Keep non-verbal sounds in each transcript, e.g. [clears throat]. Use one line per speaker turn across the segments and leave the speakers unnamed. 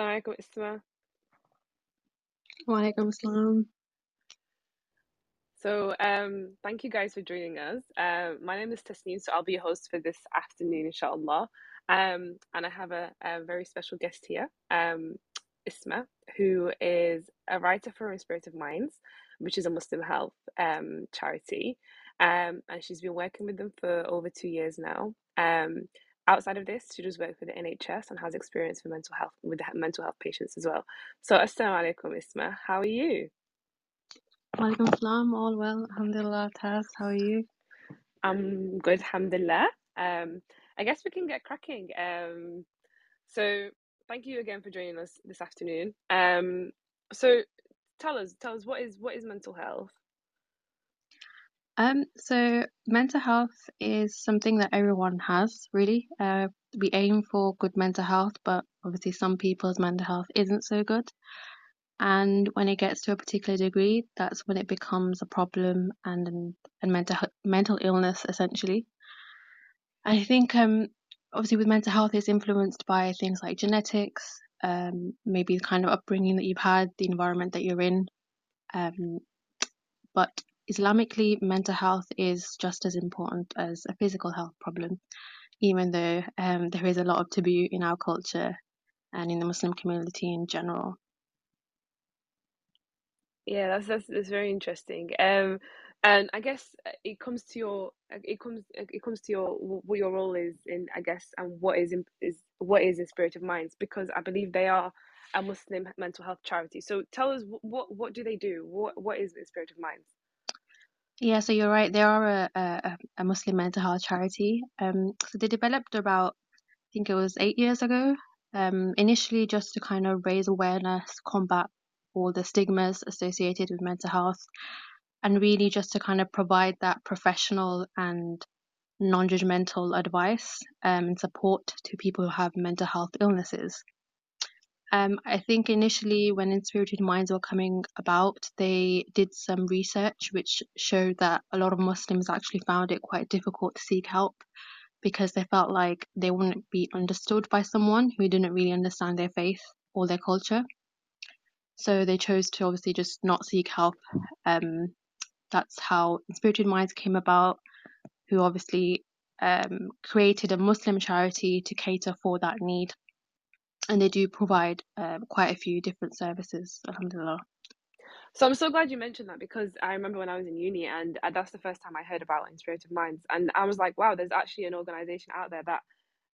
Assalamu alaikum, Isma.
Walaikum assalam.
So, um, thank you guys for joining us. Uh, my name is Tasneem, so I'll be your host for this afternoon, inshallah. Um, and I have a, a very special guest here, um, Isma, who is a writer for Inspirited Minds, which is a Muslim health um, charity. Um, and she's been working with them for over two years now. Um, outside of this, she does work for the NHS and has experience with mental health with mental health patients as well. So, assalamu alaikum, Isma. How are you?
Walaikum assalam. All well. Alhamdulillah. Taz, how are you?
I'm good, alhamdulillah. Um, I guess we can get cracking. Um, so thank you again for joining us this afternoon. Um, so tell us, tell us what is what is mental health?
Um, so mental health is something that everyone has, really. Uh, we aim for good mental health, but obviously some people's mental health isn't so good. And when it gets to a particular degree, that's when it becomes a problem and and mental mental illness essentially. I think um, obviously with mental health, it's influenced by things like genetics, um, maybe the kind of upbringing that you've had, the environment that you're in. Um, but Islamically, mental health is just as important as a physical health problem, even though um, there is a lot of taboo in our culture and in the Muslim community in general.
Yeah, that's that's, that's very interesting. Um, and I guess uh, it comes to your uh, it comes uh, it comes to your what your role is in I guess and what is in, is what is Inspirited Minds because I believe they are a Muslim mental health charity. So tell us what what do they do? What what is Inspirited Minds?
Yeah, so you're right. They are a, a, a Muslim mental health charity. Um, so they developed about I think it was eight years ago. Um, initially just to kind of raise awareness, combat all the stigmas associated with mental health, and really just to kind of provide that professional and non-judgmental advice um, and support to people who have mental health illnesses. Um, I think initially, when Inspirited Minds were coming about, they did some research which showed that a lot of Muslims actually found it quite difficult to seek help because they felt like they wouldn't be understood by someone who didn't really understand their faith or their culture. So they chose to obviously just not seek help. Um, that's how Inspirited Minds came about, who obviously um, created a Muslim charity to cater for that need. And they do provide um, quite a few different services, alhamdulillah.
So I'm so glad you mentioned that because I remember when I was in uni and uh, that's the first time I heard about Inspirited Minds. And I was like, wow, there's actually an organization out there that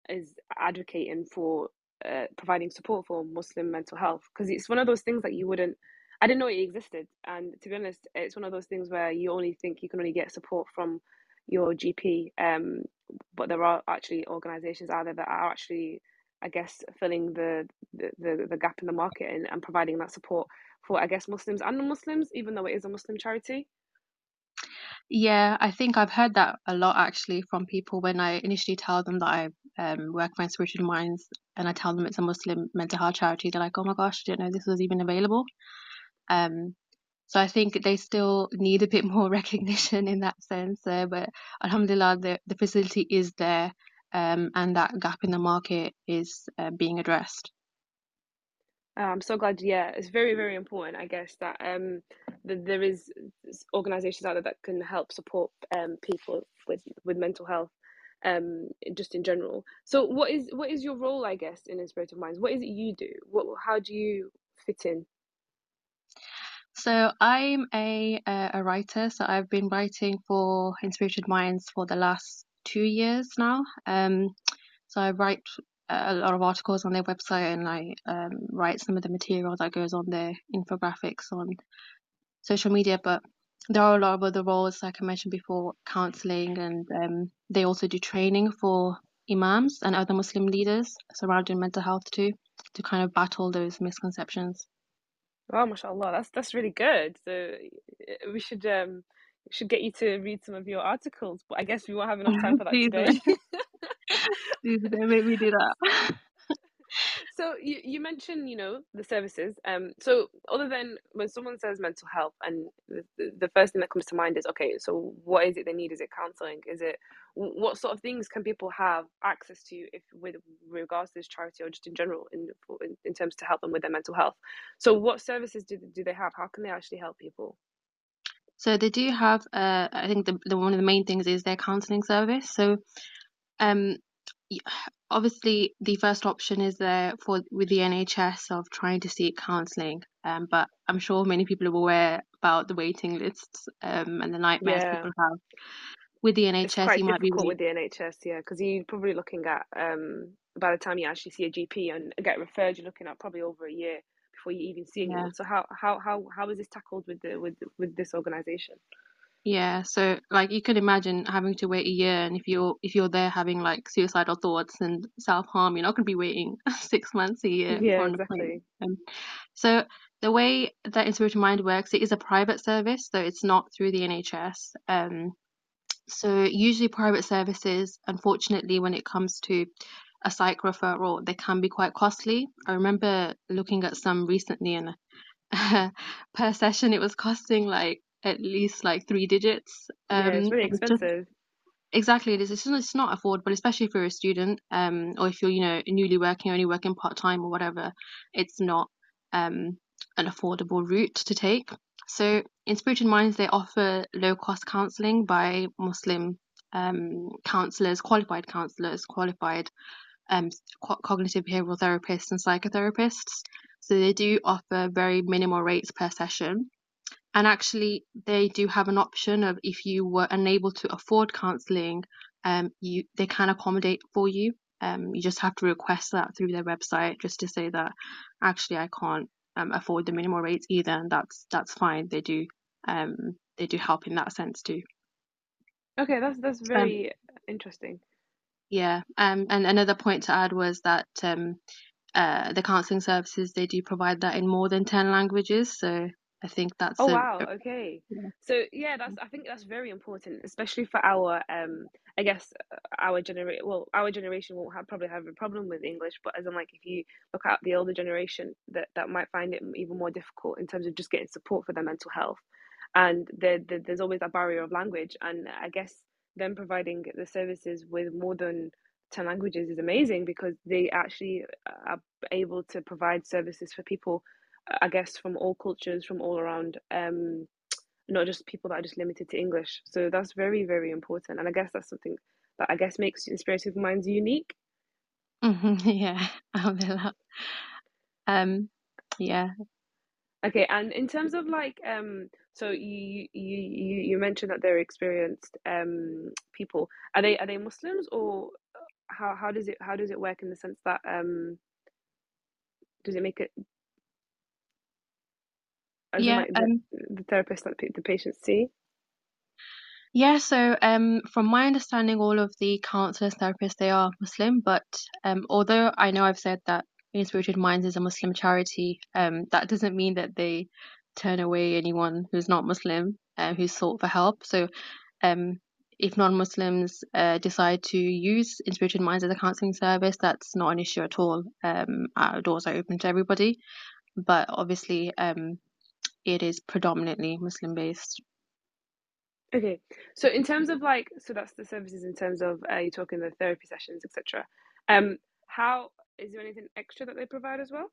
is advocating for uh, providing support for Muslim mental health because it's one of those things that you wouldn't I didn't know it existed. And to be honest, it's one of those things where you only think you can only get support from your GP. Um, but there are actually organisations out there that are actually, I guess, filling the the, the, the gap in the market and, and providing that support for, I guess, Muslims and non-Muslims, even though it is a Muslim charity.
Yeah, I think I've heard that a lot actually from people when I initially tell them that I um, work for Inspirited Minds and I tell them it's a Muslim mental health charity. They're like, oh my gosh, I didn't know this was even available. Um, so I think they still need a bit [laughs] more recognition in that sense. Uh, but Alhamdulillah, the, the facility is there um, and that gap in the market is uh, being addressed.
Uh, I'm so glad. Yeah, it's very, very important. I guess that um, that there is organisations out there that can help support um, people with with mental health, um, just in general. So, what is what is your role? I guess in Inspirited Minds, what is it you do? What how do you fit in?
So I'm a a writer. So I've been writing for Inspirited Minds for the last two years now. Um, so I write a lot of articles on their website, and I um, write some of the material that goes on their infographics on social media. But there are a lot of other roles, like I mentioned before, counselling, and um, they also do training for imams and other Muslim leaders surrounding mental health too, to kind of battle those misconceptions.
Wow, mashallah, that's that's really good. So eh, we should um should get you to read some of your articles, but I guess we won't have enough time [laughs] for that today. [laughs]
Please don't make me do that. [laughs]
so you, you mentioned you know the services um so other than when someone says mental health and the, the first thing that comes to mind is okay so what is it they need? Is it counseling? Is it what sort of things can people have access to if with regards to this charity or just in general in in, in terms to help them with their mental health? So what services do, do they have? How can they actually help people
so they do have uh i think the, the one of the main things is their counseling service. So um obviously the first option is there for with the NHS of trying to seek counselling, um, but I'm sure many people are aware about the waiting lists um, and the nightmares
yeah.
people have with the NHS. You might be
difficult with the nhs yeah because you're probably looking at um by the time you actually see a gp and get referred you're looking at probably over a year before you even see
yeah
so how how how, how is this tackled with the with with this organization
yeah. So like you can imagine having to wait a year, and if you're if you're there having like suicidal thoughts and self harm, you're not going to be waiting [laughs] six months a year
yeah exactly
Um, so the way that Inspirited Mind works, it is a private service, so it's not through the NHS. Um, So usually private services, unfortunately, when it comes to a psych referral, they can be quite costly. I remember looking at some recently and [laughs] per session it was costing like at least like three digits.
yeah it's
Um,
really
it's just
expensive
exactly it is. It's not, it's not affordable, especially if you're a student, um, or if you're, you know, newly working, only working part time or whatever. It's not um an affordable route to take. So Inspirited Minds, they offer low cost counseling by Muslim um counselors, qualified counselors, qualified um cognitive behavioral therapists and psychotherapists. So they do offer very minimal rates per session. And actually, they do have an option of if you were unable to afford counselling, um, you they can accommodate for you. Um, you just have to request that through their website, just to say that actually I can't um, afford the minimal rates either, and that's that's fine. They do um they do help in that sense too.
okay that's that's
Um,
very interesting
yeah. Um, and another point to add was that um uh the counselling services they do provide that in more than ten languages. So I think that's
Oh
a,
wow, okay.
yeah.
So yeah, that's I think that's very important, especially for our um I guess uh, our generation well, our generation won't have probably have a problem with English, but as in like if you look at the older generation that that might find it even more difficult in terms of just getting support for their mental health. And there, there there's always a barrier of language and I guess them providing the services with more than 10 languages is amazing because they actually are able to provide services for people I guess from all cultures from all around um not just people that are just limited to English so that's very very important and I guess that's something that I guess makes Inspirited Minds unique
Mhm, [laughs] yeah. Um, yeah.
Okay and in terms of like um so you you you, you mentioned that they're experienced um people are they are they Muslims or how how does it how does it work in the sense that um does it make it
Yeah.
like the
Um,
the therapist that the patients see
yeah. So, um, from my understanding, all of the counselors, therapists, they are Muslim. But um, although I know I've said that Inspirited Minds is a Muslim charity, um, that doesn't mean that they turn away anyone who's not Muslim, uh, who's sought for help. So, um, if non-Muslims uh, decide to use Inspirited Minds as a counseling service, that's not an issue at all. Um, our doors are open to everybody. But obviously, um, it is predominantly Muslim based.
Okay, so in terms of like, so that's the services in terms of uh, you're talking the therapy sessions, etc. Um, how is there anything extra that they provide as well?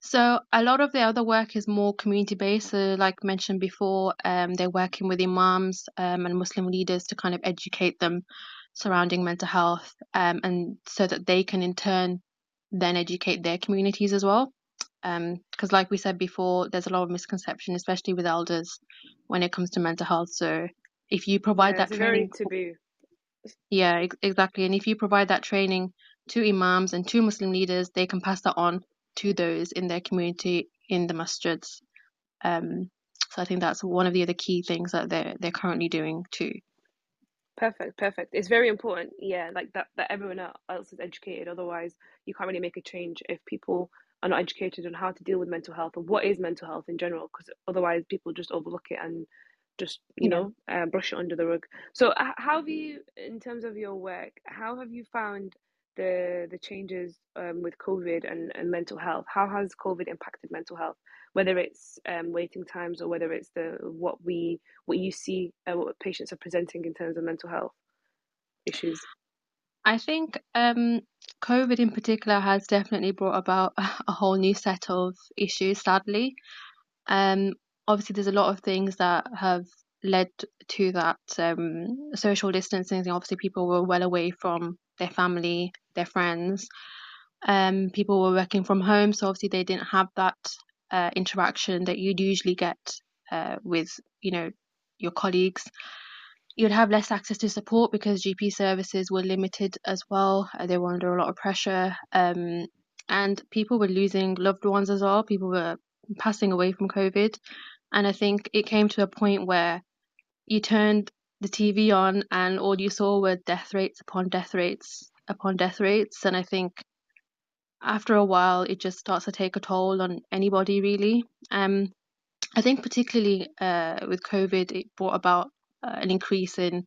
So a lot of the other work is more community based. So like mentioned before, um, they're working with imams um, and Muslim leaders to kind of educate them surrounding mental health, um, and so that they can in turn then educate their communities as well. Because like we said before, there's a lot of misconception, especially with elders, when it comes to mental health. So if you provide
Yeah,
that training, yeah, ex- exactly, and if you provide that training to imams and to Muslim leaders, they can pass that on to those in their community in the masjids. Um, so I think that's one of the other key things that they're they're currently doing too.
Perfect, perfect. It's very important, yeah, like that that everyone else is educated. Otherwise, you can't really make a change if people are not educated on how to deal with mental health and what is mental health in general. Because otherwise, people just overlook it and just you
Yeah.
know uh, brush it under the rug. So, how have you, in terms of your work, how have you found the the changes um, with COVID and, and mental health. How has COVID impacted mental health? Whether it's um, waiting times or whether it's the what we what you see uh, what patients are presenting in terms of mental health issues.
I think um, COVID in particular has definitely brought about [laughs] a whole new set of issues, sadly. Um, obviously, there's a lot of things that have led to that um, social distancing. Obviously, people were well away from their family, their friends. Um, people were working from home, so obviously they didn't have that uh, interaction that you'd usually get uh, with, you know, your colleagues you'd have less access to support because GP services were limited as well. Uh, they were under a lot of pressure. Um, and people were losing loved ones as well. People were passing away from COVID. And I think it came to a point where you turned the TV on and all you saw were death rates upon death rates upon death rates. And I think after a while, it just starts to take a toll on anybody, really. Um, I think particularly uh, with COVID, it brought about uh, an increase in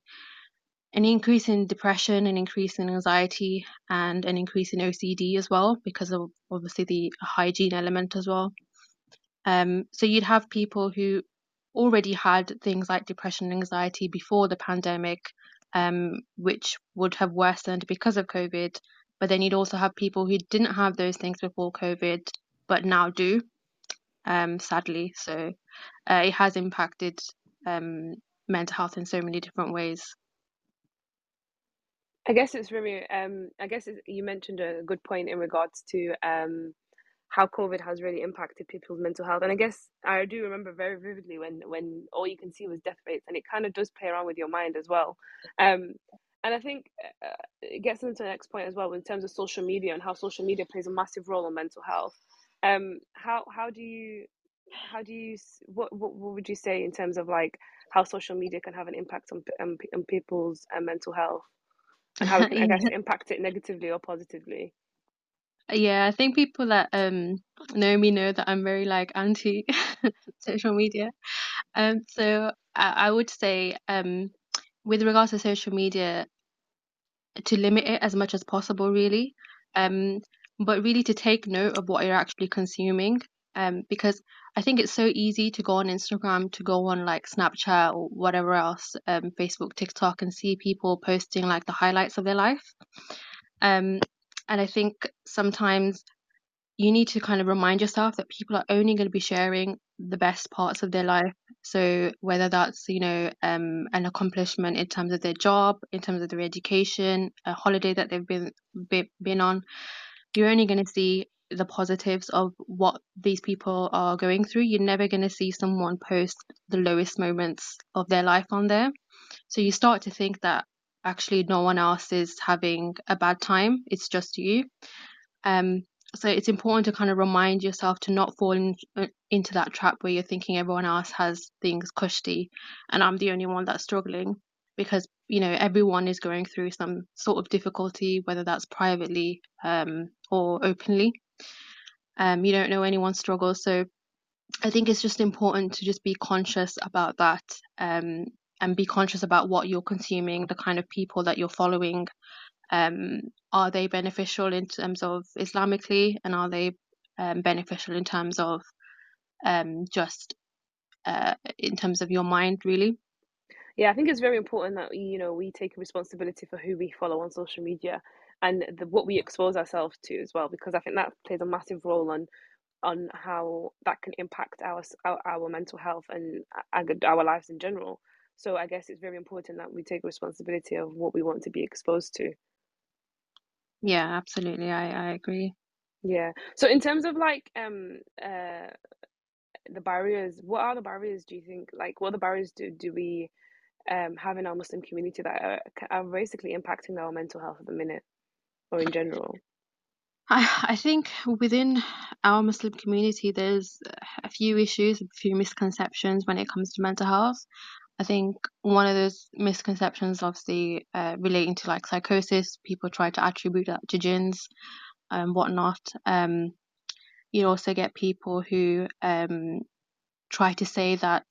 an increase in depression, an increase in anxiety, and an increase in OCD as well, because of obviously the hygiene element as well. Um, so you'd have people who already had things like depression and anxiety before the pandemic, um, which would have worsened because of COVID. But then you'd also have people who didn't have those things before COVID, but now do, um, sadly. So uh, it has impacted um, mental health in so many different ways.
I guess it's really, um, I guess you mentioned a good point in regards to um, how COVID has really impacted people's mental health. And I guess I do remember very vividly when when all you can see was death rates, and it kind of does play around with your mind as well. Um, and I think uh, it gets into the next point as well in terms of social media and how social media plays a massive role on mental health. Um, how how do you how do you what, what what would you say in terms of like how social media can have an impact on on, on people's uh, mental health [laughs] and how it, I guess impact it negatively or positively.
Yeah, I think people that um know me know that I'm very like anti [laughs] social media. Um, so I, I would say um with regards to social media, to limit it as much as possible, really. Um, but really to take note of what you're actually consuming. Um, because I think it's so easy to go on Instagram, to go on like Snapchat or whatever else, um, Facebook, TikTok, and see people posting like the highlights of their life. Um, and I think sometimes you need to kind of remind yourself that people are only going to be sharing the best parts of their life. So whether that's you know um, an accomplishment in terms of their job, in terms of their education, a holiday that they've been been on, you're only going to see the positives of what these people are going through. You're never going to see someone post the lowest moments of their life on there. So you start to think that actually no one else is having a bad time, it's just you. Um, so it's important to kind of remind yourself to not fall in, uh, into that trap where you're thinking everyone else has things cushy and I'm the only one that's struggling because you know everyone is going through some sort of difficulty whether that's privately um, or openly. Um, you don't know anyone's struggle so i think it's just important to just be conscious about that um, and be conscious about what you're consuming the kind of people that you're following. Um, are they beneficial in terms of islamically and are they um, beneficial in terms of um, just uh, in terms of your mind really?
Yeah i think it's very important that you know we take a responsibility for who we follow on social media and the, what we expose ourselves to as well because i think that plays a massive role on on how that can impact our our, our mental health and our, our lives in general so i guess it's very important that we take responsibility of what we want to be exposed to.
Yeah absolutely. I i agree.
Yeah. So in terms of like um uh the barriers what are the barriers do you think? Like what the barriers do do we um have in our muslim community that are, are basically impacting our mental health at the minute or in general?
I, I think within our Muslim community, there's a few issues, a few misconceptions when it comes to mental health. I think one of those misconceptions, obviously, uh, relating to like psychosis, people try to attribute that to jinns and whatnot. Um, you also get people who um, try to say that,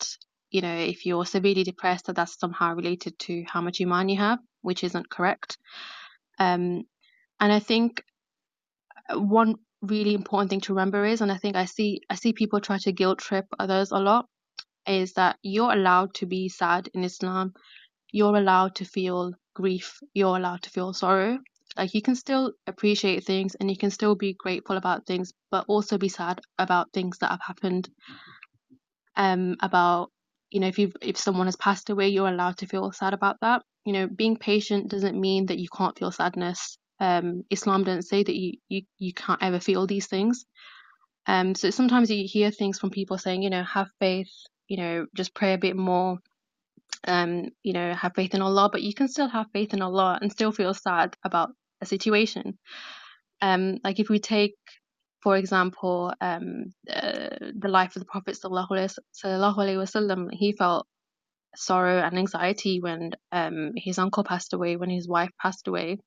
you know, if you're severely depressed, that that's somehow related to how much iman you have, which isn't correct. Um, and I think one really important thing to remember is, and I think I see I see people try to guilt trip others a lot, is that you're allowed to be sad in Islam. You're allowed to feel grief. You're allowed to feel sorrow. Like you can still appreciate things and you can still be grateful about things, but also be sad about things that have happened. Um, about you know if you if someone has passed away, you're allowed to feel sad about that. You know, being patient doesn't mean that you can't feel sadness um, Islam doesn't say that you, you, you can't ever feel these things. Um, so sometimes you hear things from people saying, you know, have faith, you know, just pray a bit more, um, you know, have faith in Allah, but you can still have faith in Allah and still feel sad about a situation. Um, like if we take, for example, um, uh, the life of the Prophet sallallahu alaihi wasallam, he felt sorrow and anxiety when um, his uncle passed away, when his wife passed away.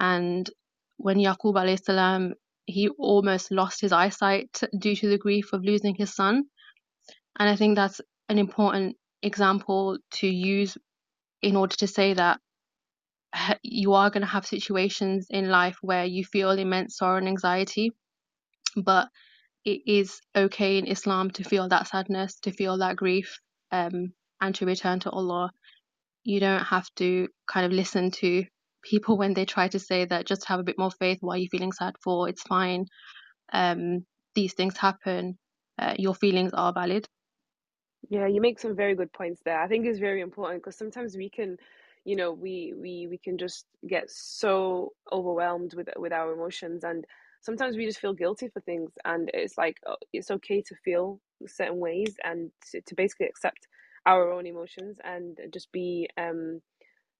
And when Yaqub alayhi salam, he almost lost his eyesight due to the grief of losing his son. And I think that's an important example to use in order to say that you are going to have situations in life where you feel immense sorrow and anxiety, but it is okay in Islam to feel that sadness, to feel that grief, um, and to return to Allah. You don't have to kind of listen to people when they try to say that just have a bit more faith. Why are you feeling sad for? It's fine. Um, these things happen. Uh, your feelings are valid.
Yeah, you make some very good points there. I think it's very important because sometimes we can, you know, we we we can just get so overwhelmed with with our emotions, and sometimes we just feel guilty for things. And it's like uh, it's okay to feel certain ways and to, to basically accept our own emotions and just be um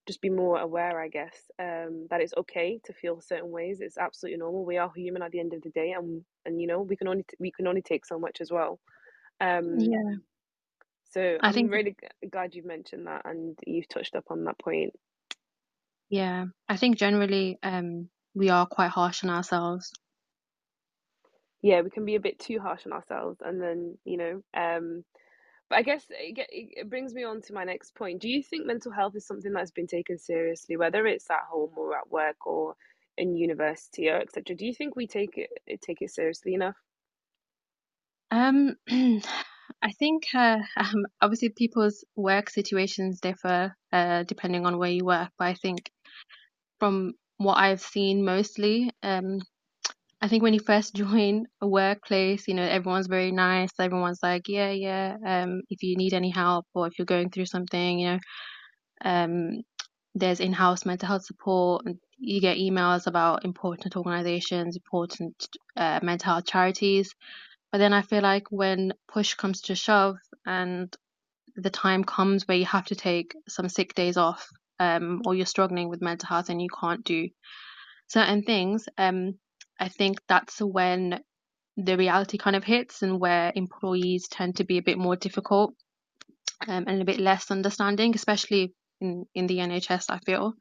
just be more aware, I guess, um, that it's okay to feel certain ways. It's absolutely normal. We are human at the end of the day, and and you know we can only t- we can only take so much as well. Um,
yeah.
So I I'm think really glad you've mentioned that and you've touched up on that point.
Yeah, I think generally um, we are quite harsh on ourselves.
Yeah, we can be a bit too harsh on ourselves, and then you know, um, but I guess it, it brings me on to my next point. Do you think mental health is something that's been taken seriously, whether it's at home or at work or in university or etc.? Do you think we take it take it seriously enough?
Um, [clears throat] I think uh, [laughs] um, obviously people's work situations differ uh, depending on where you work, but I think from what I've seen mostly, um, I think when you first [laughs] join a workplace, you know, everyone's very nice. Everyone's like, yeah, yeah. Um, if you need any help or if you're going through something, you know, um, there's in-house mental health support. And you get emails about important organizations, important uh, mental health charities. But then I feel like when push comes to shove and the time comes where you have to take some sick days off, um, or you're struggling with mental health and you can't do certain things, um, I think that's when the reality kind of hits and where employees tend to be a bit more difficult um, and a bit less understanding, especially in, in the NHS, I feel.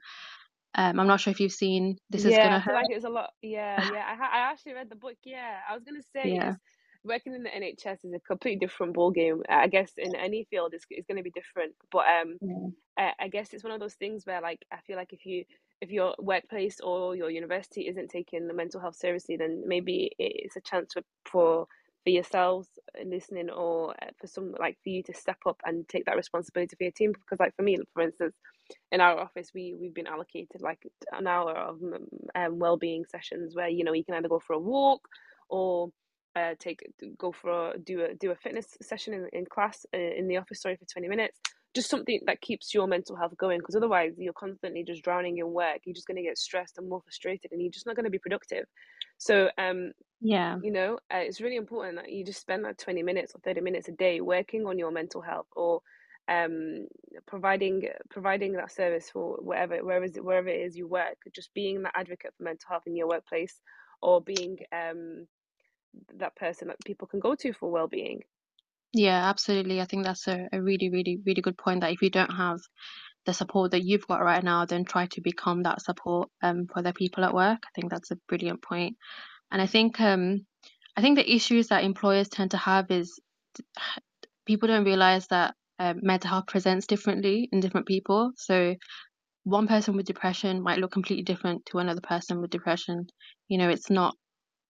Um, I'm not sure if you've seen This
yeah,
Is Gonna hurt.
I feel like it's a lot. Yeah, yeah. I, I actually read the book. Yeah, I was gonna say [laughs] yeah. Working in the NHS is a completely different ball game. I guess in any field, it's, it's going to be different. But um, yeah. I, I guess it's one of those things where like I feel like if you if your workplace or your university isn't taking the mental health seriously, then maybe it's a chance for for, for yourselves listening or uh, for some like for you to step up and take that responsibility for your team. Because like for me, for instance, in our office, we we've been allocated like an hour of um, well-being sessions where you know you can either go for a walk or uh, take go for a, do a do a fitness session in, in class uh, in the office sorry for 20 minutes. Just something that keeps your mental health going because otherwise you're constantly just drowning in work. You're just going to get stressed and more frustrated and you're just not going to be productive. So um
yeah.
you know uh, it's really important that you just spend that 20 minutes or 30 minutes a day working on your mental health or um providing providing that service for wherever wherever it, wherever it is you work. Just being that advocate for mental health in your workplace or being um that person that people can go to for well-being
yeah, absolutely. I think that's a, a really, really, really good point that if you don't have the support that you've got right now, then try to become that support um, for the people at work. I think that's a brilliant point. And I think um, I think the issues that employers tend to have is [sighs] people don't realize that um, mental health presents differently in different people. So one person with depression might look completely different to another person with depression. You know, it's not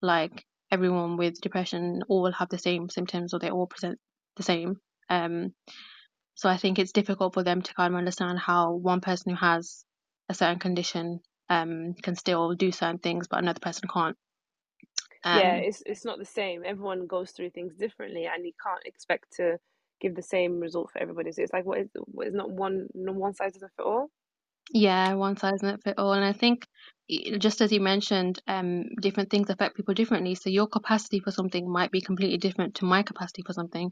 like everyone with depression all have the same symptoms or they all present the same. Um, so I think it's difficult for them to kind of understand how one person who has a certain condition um, can still do certain things, but another person can't.
Um, yeah, it's it's not the same. Everyone goes through things differently, and you can't expect to give the same result for everybody. So it's like, what is what is not one one size doesn't fit all.
Yeah, one size doesn't fit all, and I think just as you mentioned, um, different things affect people differently. So your capacity for something might be completely different to my capacity for something.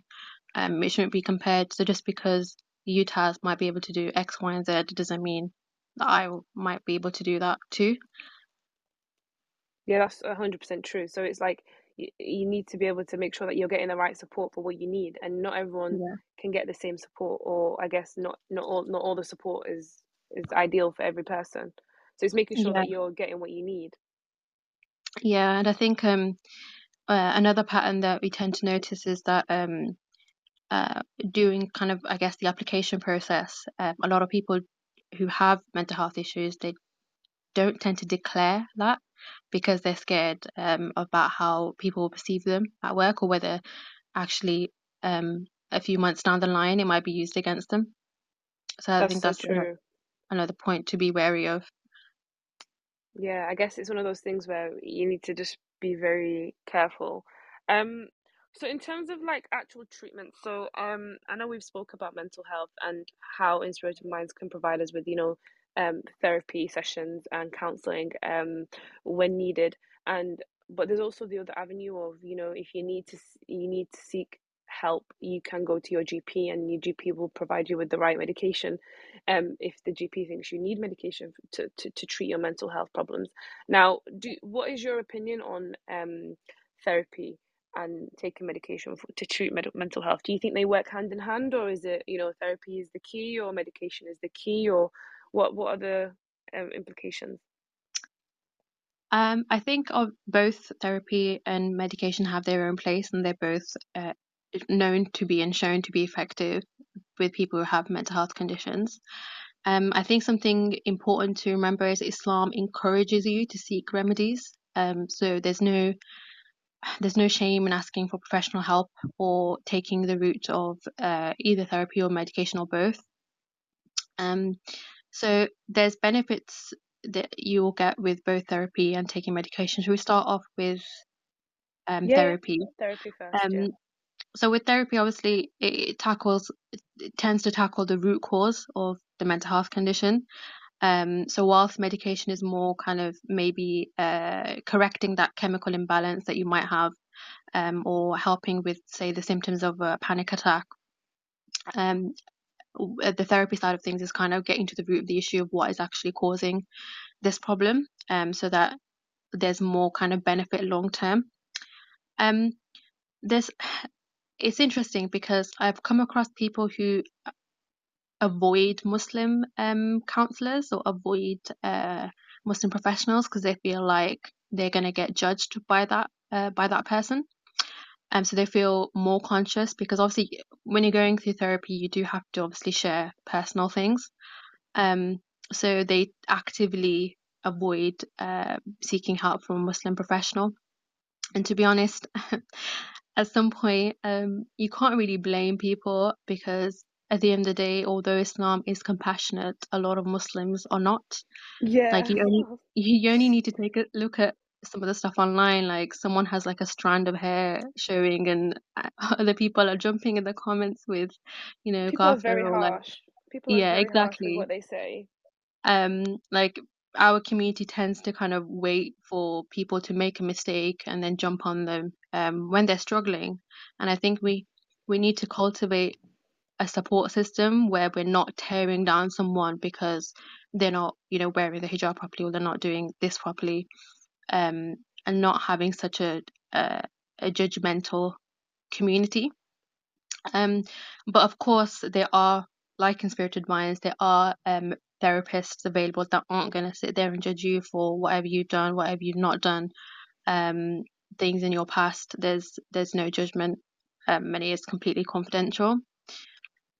Um, it shouldn't be compared. So just because you Taz might be able to do X, Y, and Z doesn't mean that I might be able to do that too.
Yeah, that's hundred percent true. So it's like you, you need to be able to make sure that you're getting the right support for what you need, and not everyone
Yeah.
can get the same support, or I guess not not all not all the support is is ideal for every person. So it's making sure
Yeah.
that you're getting what you need.
Yeah, and I think um, uh, another pattern that we tend to notice is that um, uh, during kind of, I guess, the application process, um, a lot of people who have mental health issues, they don't tend to declare that because they're scared um, about how people will perceive them at work or whether actually um, a few months down the line it might be used against them. So I
That's
think that's another,
true.
Another point to be wary of.
Yeah, I guess it's one of those things where you need to just be very careful. Um, so in terms of like actual treatment, so um, I know we've spoke about mental health and how Inspirited Minds can provide us with, you know, um, therapy sessions and counseling um, when needed. And but there's also the other avenue of, you know, if you need to you need to seek help, you can go to your GP and your GP will provide you with the right medication um, if the GP thinks you need medication to, to, to treat your mental health problems. Now, do what is your opinion on um, therapy and taking medication for, to treat med- mental health? Do you think they work hand in hand, or is it you know therapy is the key, or medication is the key, or what what are the um, implications?
Um, I think both therapy and medication have their own place, and they're both uh, known to be and shown to be effective with people who have mental health conditions. Um, I think something important to remember is Islam encourages you to seek remedies. Um, so there's no there's no shame in asking for professional help or taking the route of uh, either therapy or medication or both. Um, so there's benefits that you will get with both therapy and taking medication. Should we start off with um,
Yeah,
therapy?
Therapy first,
Um,
yeah.
So with therapy, obviously, it, tackles it tends to tackle the root cause of the mental health condition. Um, so whilst medication is more kind of maybe uh, correcting that chemical imbalance that you might have, um, or helping with, say, the symptoms of a panic attack, um, uh, the therapy side of things is kind of getting to the root of the issue of what is actually causing this problem, um, so that there's more kind of benefit long term. Um, this it's interesting because I've come across people who avoid Muslim um, counselors or avoid uh, Muslim professionals because they feel like they're going to get judged by that uh, by that person. Um, so they feel more conscious because obviously when you're going through therapy, you do have to obviously share personal things. Um, so they actively avoid uh, seeking help from a Muslim professional. And to be honest, [laughs] at some point, um, you can't really blame people because at the end of the day, although Islam is compassionate, a lot of Muslims are not.
Yeah.
Like you only you only need to take a look at some of the stuff online. Like someone has like a strand of hair showing, and [laughs] other people are jumping in the comments with, you know,
People are very
or like
harsh. People are
yeah, exactly.
what they say.
Um, like our community tends to kind of wait for people to make a mistake and then jump on them um, when they're struggling. And I think we we need to cultivate a support system where we're not tearing down someone because they're not, you know, wearing the hijab properly or they're not doing this properly, um, and not having such a a, a judgmental community. Um, but of course, there are, like Inspirited Minds, there are um, therapists available that aren't going to sit there and judge you for whatever you've done, whatever you've not done, um, things in your past. There's there's no judgment. Um, and it is completely confidential.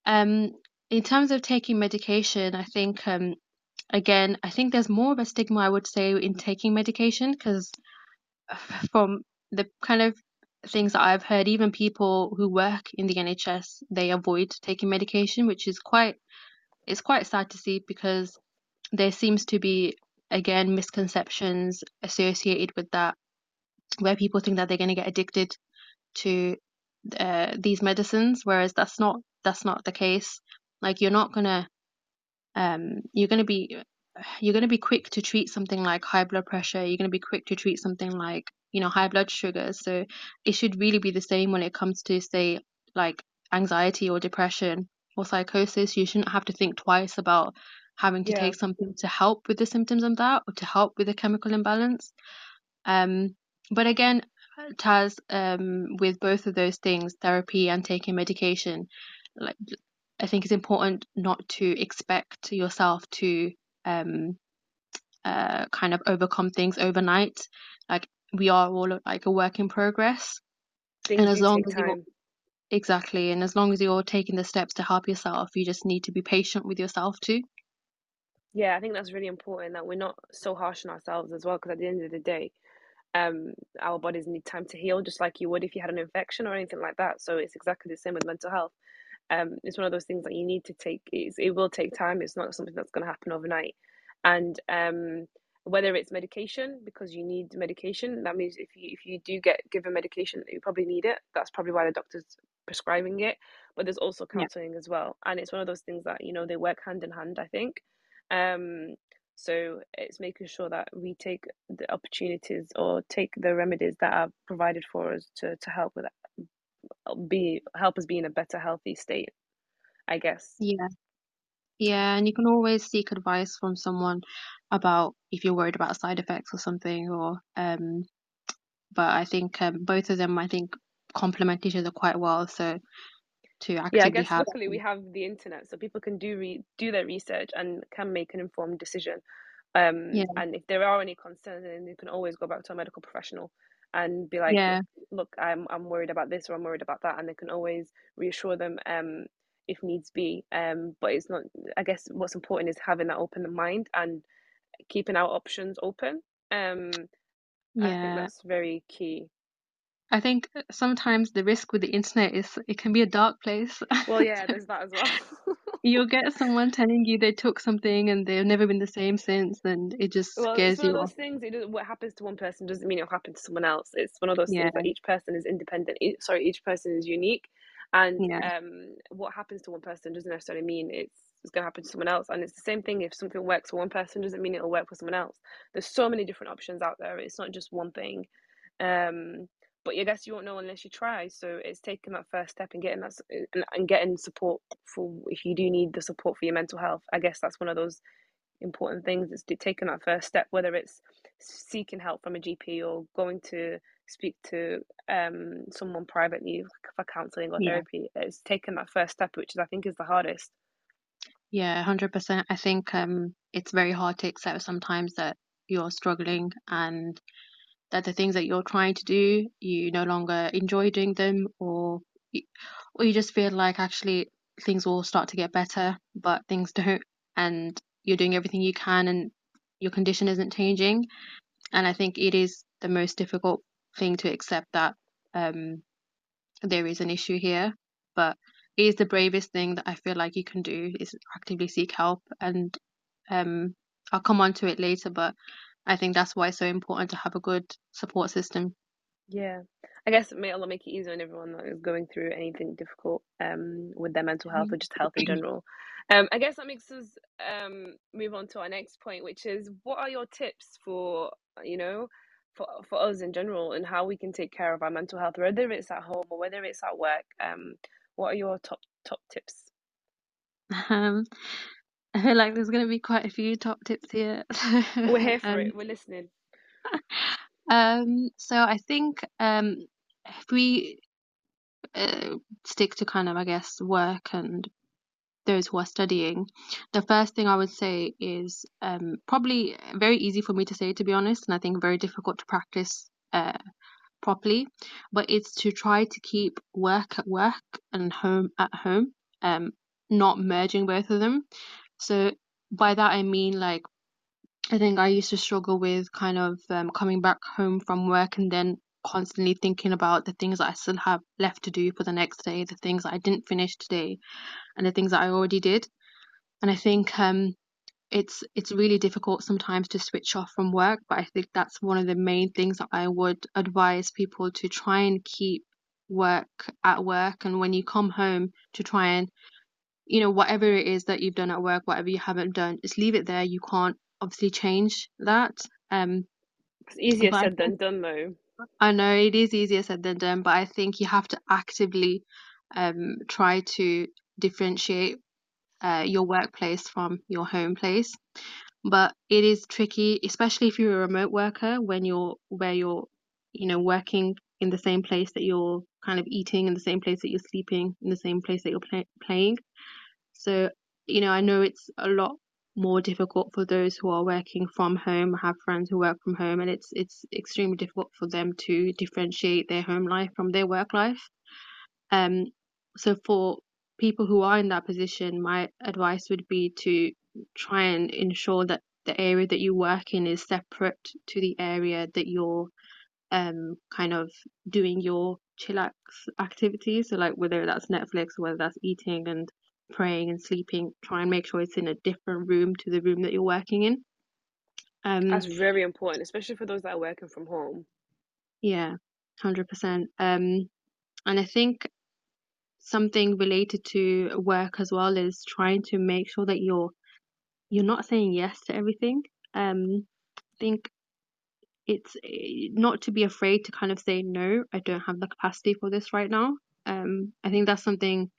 Um, in terms of taking medication, I think um, again, I think there's more of a stigma, I would say, in taking medication because [sighs] from the kind of things that I've heard, even people who work in the NHS, they avoid taking medication, which is quite it's quite sad to see because there seems to be again misconceptions associated with that, where people think that they're going to get addicted to uh, these medicines, whereas that's not that's not the case. Like you're not gonna um you're gonna be you're gonna be quick to treat something like high blood pressure. You're gonna be quick to treat something like you know high blood sugar. So it should really be the same when it comes to say like anxiety or depression or psychosis. You shouldn't have to think twice about having to
Yeah.
take something to help with the symptoms of that or to help with the chemical imbalance. Um, but again, Taz, um, with both of those things, therapy and taking medication, like I think it's important not to expect yourself to um, uh, kind of overcome things overnight. Like we are all like a work in progress,
Things
and as long as
time.
Exactly, and as long as you're taking the steps to help yourself, you just need to be patient with yourself too.
Yeah, I think that's really important that we're not so harsh on ourselves as well, because at the end of the day, um, our bodies need time to heal, just like you would if you had an infection or anything like that. So it's exactly the same with mental health. Um, it's one of those things that you need to take. It's, it will take time. It's not something that's going to happen overnight. And um, whether it's medication because you need medication, that means if you if you do get given medication, you probably need it. That's probably why the doctor's prescribing it. But there's also
Yeah.
counseling as well, and it's one of those things that you know they work hand in hand. I think. Um, so it's making sure that we take the opportunities or take the remedies that are provided for us to to help with that, be help us be in a better healthy state. I guess.
Yeah. Yeah, and you can always seek advice from someone about if you're worried about side effects or something, or um, but I think um, both of them I think complement each other quite well. So to
Yeah, I
actively
guess
have
luckily we have the internet, so people can do re do their research and can make an informed decision. Um,
yeah,
and if there are any concerns, then you can always go back to a medical professional and be like,
yeah,
look, I'm I'm worried about this or I'm worried about that, and they can always reassure them um if needs be. Um, but it's not, I guess what's important is having that open mind and keeping our options open. Um, I think that's very key.
I think sometimes the risk with the internet is it can be a dark place. [laughs]
Well, yeah, there's that as well. [laughs]
You'll get someone telling you they took something and they've never been the same since, and it just
Well, it's
scares
one of
you
those
off.
things. It what happens to one person doesn't mean it'll happen to someone else. It's one of those
Yeah,
things that each person is independent. Sorry, each person is unique, and
yeah,
um, what happens to one person doesn't necessarily mean it's it's going to happen to someone else. And it's the same thing. If something works for one person, doesn't mean it'll work for someone else. There's so many different options out there. It's not just one thing. Um, but I guess you won't know unless you try. So it's taking that first step and getting that and, and getting support for if you do need the support for your mental health. I guess that's one of those important things It's taking that first step, whether it's seeking help from a GP or going to speak to um someone privately for counseling or
yeah,
therapy. It's taking that first step, which is I think is the hardest.
yeah, 100%. I think um it's very hard to accept sometimes that you're struggling and that the things that you're trying to do, you no longer enjoy doing them, or or you just feel like actually things will start to get better, but things don't, and you're doing everything you can, and your condition isn't changing. And I think it is the most difficult thing to accept that um, there is an issue here, but it is the bravest thing that I feel like you can do is actively seek help. And um, I'll come on to it later, but I think that's why it's so important to have a good support system.
Yeah. I guess it may Allah make it easier on everyone that is going through anything difficult um with their mental health or just health in general. Um I guess that makes us um move on to our next point, which is what are your tips for, you know, for for us in general and how we can take care of our mental health, whether it's at home or whether it's at work. Um what are your top top tips? [laughs]
Um, I [laughs] feel like there's going to be quite a few top tips here. [laughs]
We're here for
um,
it. We're listening. [laughs]
um, so I think um, if we uh, stick to kind of, I guess, work and those who are studying, the first thing I would say is um, probably very easy for me to say, to be honest, and I think very difficult to practice uh, properly, but it's to try to keep work at work and home at home, um, not merging both of them. So by that I mean like I think I used to struggle with kind of um, coming back home from work and then constantly thinking about the things that I still have left to do for the next day, the things that I didn't finish today, and the things that I already did. And I think um, it's it's really difficult sometimes to switch off from work, but I think that's one of the main things that I would advise people to try and keep work at work, and when you come home to try and you know whatever it is that you've done at work, whatever you haven't done, just leave it there. You can't obviously change that. Um,
It's easier said than done, though.
I know it is easier said than done, but I think you have to actively um, try to differentiate uh, your workplace from your home place. But it is tricky, especially if you're a remote worker, when you're where you're, you know, working in the same place that you're kind of eating, in the same place that you're sleeping, in the same place that you're play- playing. So, you know, I know it's a lot more difficult for those who are working from home, have friends who work from home, and it's it's extremely difficult for them to differentiate their home life from their work life. Um, so for people who are in that position, my advice would be to try and ensure that the area that you work in is separate to the area that you're um kind of doing your chillax activities. So like whether that's Netflix or whether that's eating and praying and sleeping, try and make sure it's in a different room to the room that you're working in. Um,
That's very important, especially for those that are working from home.
yeah, hundred percent. Um, and I think something related to work as well is trying to make sure that you're you're not saying yes to everything. Um, I think it's eh, not to be afraid to kind of say no. I don't have the capacity for this right now. Um, I think that's something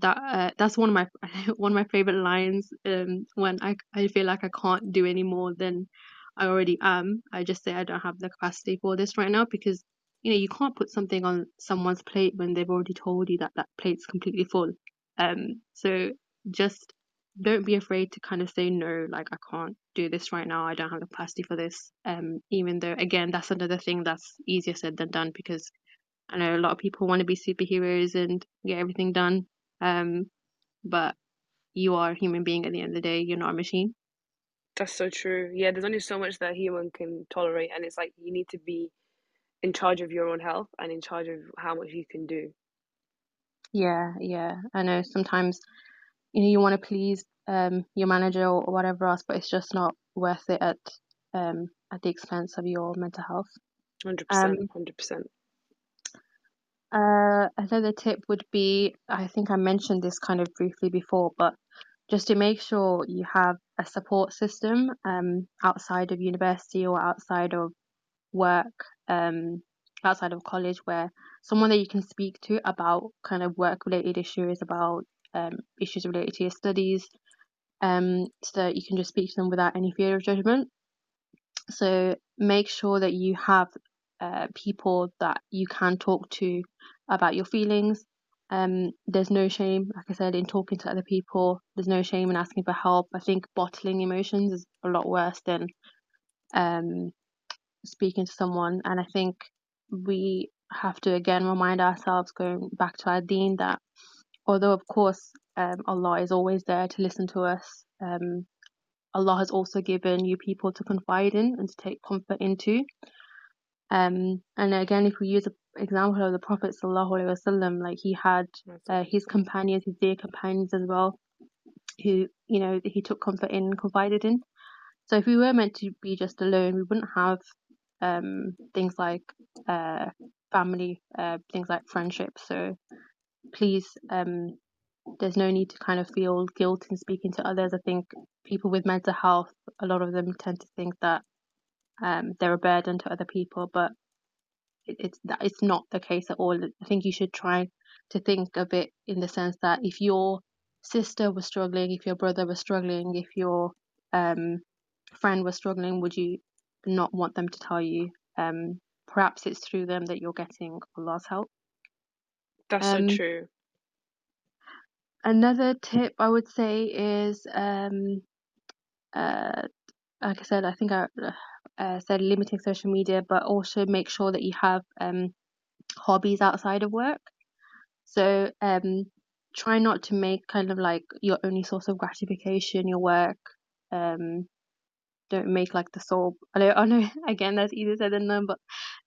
that uh, that's one of my [laughs] one of my favorite lines. Um, when I I feel like I can't do any more than I already am. I just say I don't have the capacity for this right now because you know you can't put something on someone's plate when they've already told you that that plate's completely full. Um, so just don't be afraid to kind of say no, like I can't do this right now. I don't have the capacity for this. Um, even though again that's another thing that's easier said than done because I know a lot of people want to be superheroes and get everything done. Um, but you are a human being at the end of the day. You're not a machine.
That's so true. Yeah, there's only so much that a human can tolerate, and it's like you need to be in charge of your own health and in charge of how much you can do.
Yeah, yeah. I know sometimes you know you want to please um your manager or whatever else, but it's just not worth it at um at the expense of your mental health.
100%,
Um,
100%.
Uh, another tip would be, I think I mentioned this kind of briefly before, but just to make sure you have a support system um outside of university or outside of work, um outside of college where someone that you can speak to about kind of work related issues, about um issues related to your studies, um so that you can just speak to them without any fear of judgment. So make sure that you have uh, people that you can talk to about your feelings. Um, there's no shame, like I said, in talking to other people. There's no shame in asking for help. I think bottling emotions is a lot worse than um, speaking to someone. And I think we have to again remind ourselves, going back to our deen, that although of course um, Allah is always there to listen to us, um, Allah has also given you people to confide in and to take comfort into. Um, and again, if we use an example of the Prophet sallallahu alaihi wasallam, like he had uh, his companions, his dear companions as well, who you know he took comfort in confided in. So if we were meant to be just alone, we wouldn't have um, things like uh, family, uh, things like friendship. So please, um, there's no need to kind of feel guilt in speaking to others. I think people with mental health, a lot of them tend to think that um, they're a burden to other people, but it, it's that it's not the case at all. I think you should try to think of it in the sense that if your sister was struggling, if your brother was struggling, if your um, friend was struggling, would you not want them to tell you? Um, perhaps it's through them that you're getting Allah's help.
That's so
Um,
true.
another tip I would say is, um, uh, like I said, I think I uh, said limiting social media, but also make sure that you have um, hobbies outside of work. So um, try not to make kind of like your only source of gratification your work. um don't make like the sole I know, [laughs] I know again that's easier said than done, but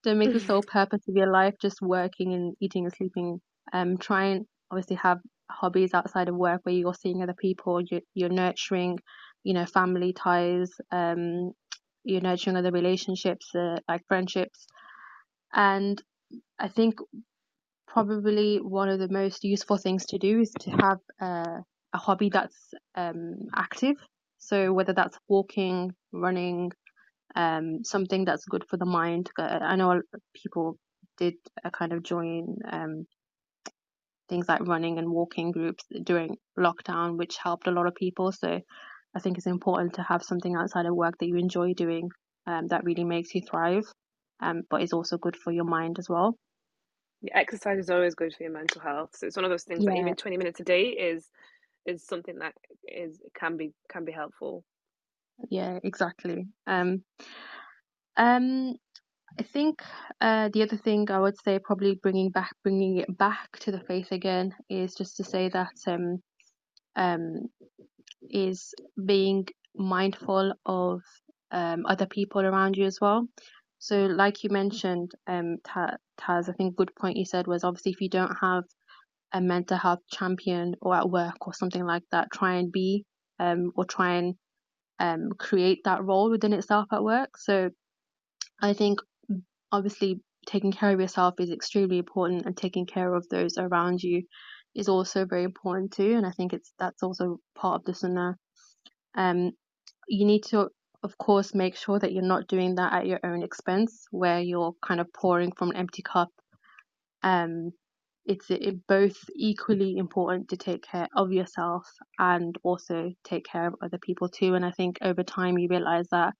don't make the sole [laughs] purpose of your life just working and eating and sleeping. Um try and obviously have hobbies outside of work where you're seeing other people, you're, you're nurturing, you know, family ties, um, you're nurturing other relationships, uh, like friendships. And I think probably one of the most useful things to do is to have uh, a hobby that's um, active. So whether that's walking, running, um, something that's good for the mind. I know people did uh, kind of join um, things like running and walking groups during lockdown, which helped a lot of people. So I think it's important to have something outside of work that you enjoy doing um, that really makes you thrive, um, but is also good for your mind as well.
Yeah, exercise is always good for your mental health. So it's one of those things yeah. that even 20 minutes a day is is something that is can be can be helpful.
Yeah, exactly. Um, um, I think uh, the other thing I would say, probably bringing back bringing it back to the faith again, is just to say that um, um, is being mindful of um, other people around you as well. So, like you mentioned, um, Taz, I think good point you said was obviously if you don't have a mental health champion or at work or something like that, try and be um, or try and um, create that role within itself at work. So, I think obviously taking care of yourself is extremely important and taking care of those around you is also very important too and i think it's that's also part of the sunnah um you need to of course make sure that you're not doing that at your own expense where you're kind of pouring from an empty cup um it's it, both equally important to take care of yourself and also take care of other people too and i think over time you realize that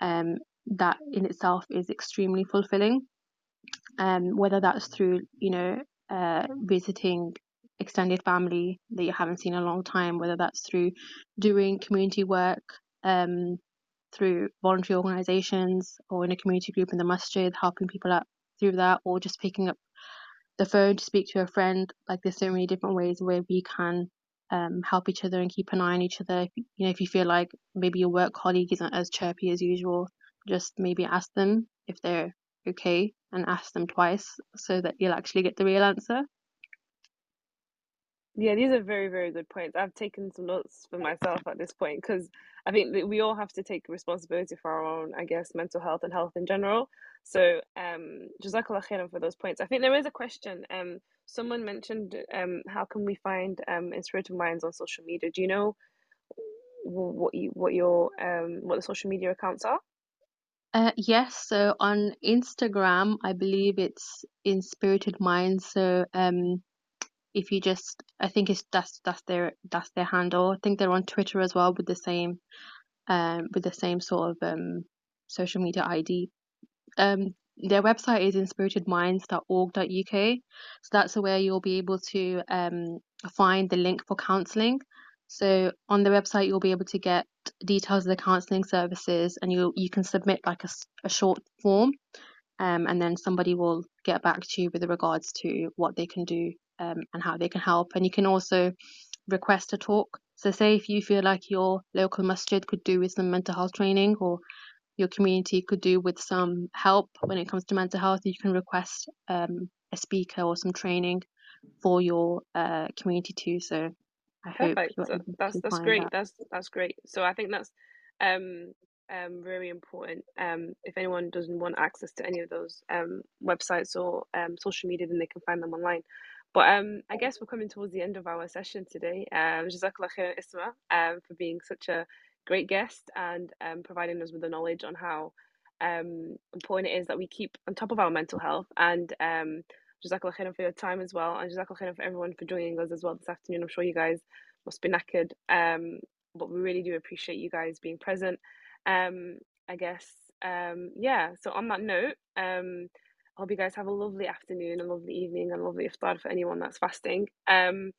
um that in itself is extremely fulfilling. Um, whether that's through, you know, uh, visiting extended family that you haven't seen in a long time, whether that's through doing community work, um, through voluntary organizations or in a community group in the masjid, helping people out through that, or just picking up the phone to speak to a friend. Like there's so many different ways where we can um, help each other and keep an eye on each other. If, you know, if you feel like maybe your work colleague isn't as chirpy as usual, just maybe ask them if they're okay and ask them twice so that you'll actually get the real answer.
Yeah, these are very, very good points. I've taken some notes for myself at this point because I think that we all have to take responsibility for our own, I guess, mental health and health in general. So, um, Jazakallah khairan for those points. I think there is a question. Um, someone mentioned, um, how can we find um Inspirited Minds on social media? Do you know what you what your um what the social media accounts are?
Uh, yes, so on Instagram, I believe it's Inspirited Minds. So um, if you just, I think it's that's that's their that's their handle. I think they're on Twitter as well with the same um with the same sort of um social media ID. Um, their website is inspiritedminds.org.uk. So that's where you'll be able to um find the link for counselling. So on the website, you'll be able to get details of the counselling services, and you you can submit like a, a short form, um, and then somebody will get back to you with regards to what they can do um, and how they can help. And you can also request a talk. So say if you feel like your local masjid could do with some mental health training, or your community could do with some help when it comes to mental health, you can request um, a speaker or some training for your uh, community too. So I
Perfect. So that's that's great. That. That's that's great. So I think that's um um very important. Um if anyone doesn't want access to any of those um websites or um social media then they can find them online. But um I guess we're coming towards the end of our session today. Um Jazakallah khair Isma um for being such a great guest and um providing us with the knowledge on how um important it is that we keep on top of our mental health and um Jazakallah khairan for your time as well, and Jazakallah khairan for everyone for joining us as well this afternoon. I'm sure you guys must be knackered, um, but we really do appreciate you guys being present. Um, I guess, um, yeah. So on that note, um, hope you guys have a lovely afternoon, a lovely evening, and a lovely iftar for anyone that's fasting. Um,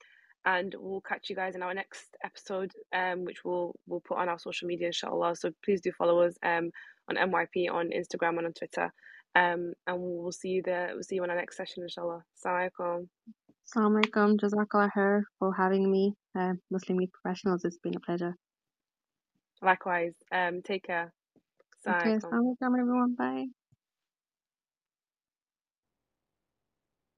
and we'll catch you guys in our next episode, um, which we'll we'll put on our social media, inshallah. So please do follow us um on MYP on Instagram and on Twitter. Um, and we'll see you there. We'll see you on our next session, inshallah. Assalamu
Assalamu alaikum. Jazakallah khair for having me. Uh, Muslim Youth Professionals. It's been a pleasure.
Likewise. Um, take care.
Okay,
Assalamualaikum.
Assalamualaikum everyone. Bye.